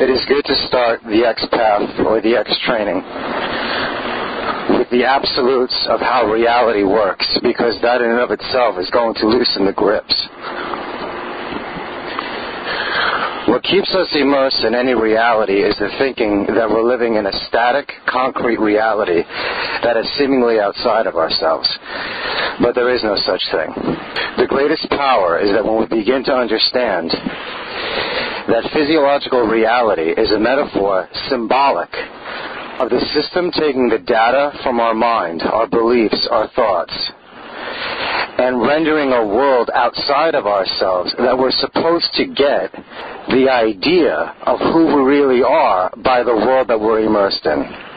it is good to start the X path or the X training with the absolutes of how reality works because that in and of itself is going to loosen the grips. What keeps us immersed in any reality is the thinking that we're living in a static, concrete reality that is seemingly outside of ourselves. But there is no such thing. The greatest power is that when we begin to understand that physiological reality is a metaphor symbolic of the system taking the data from our mind, our beliefs, our thoughts, and rendering a world outside of ourselves that we're supposed to get the idea of who we really are by the world that we're immersed in.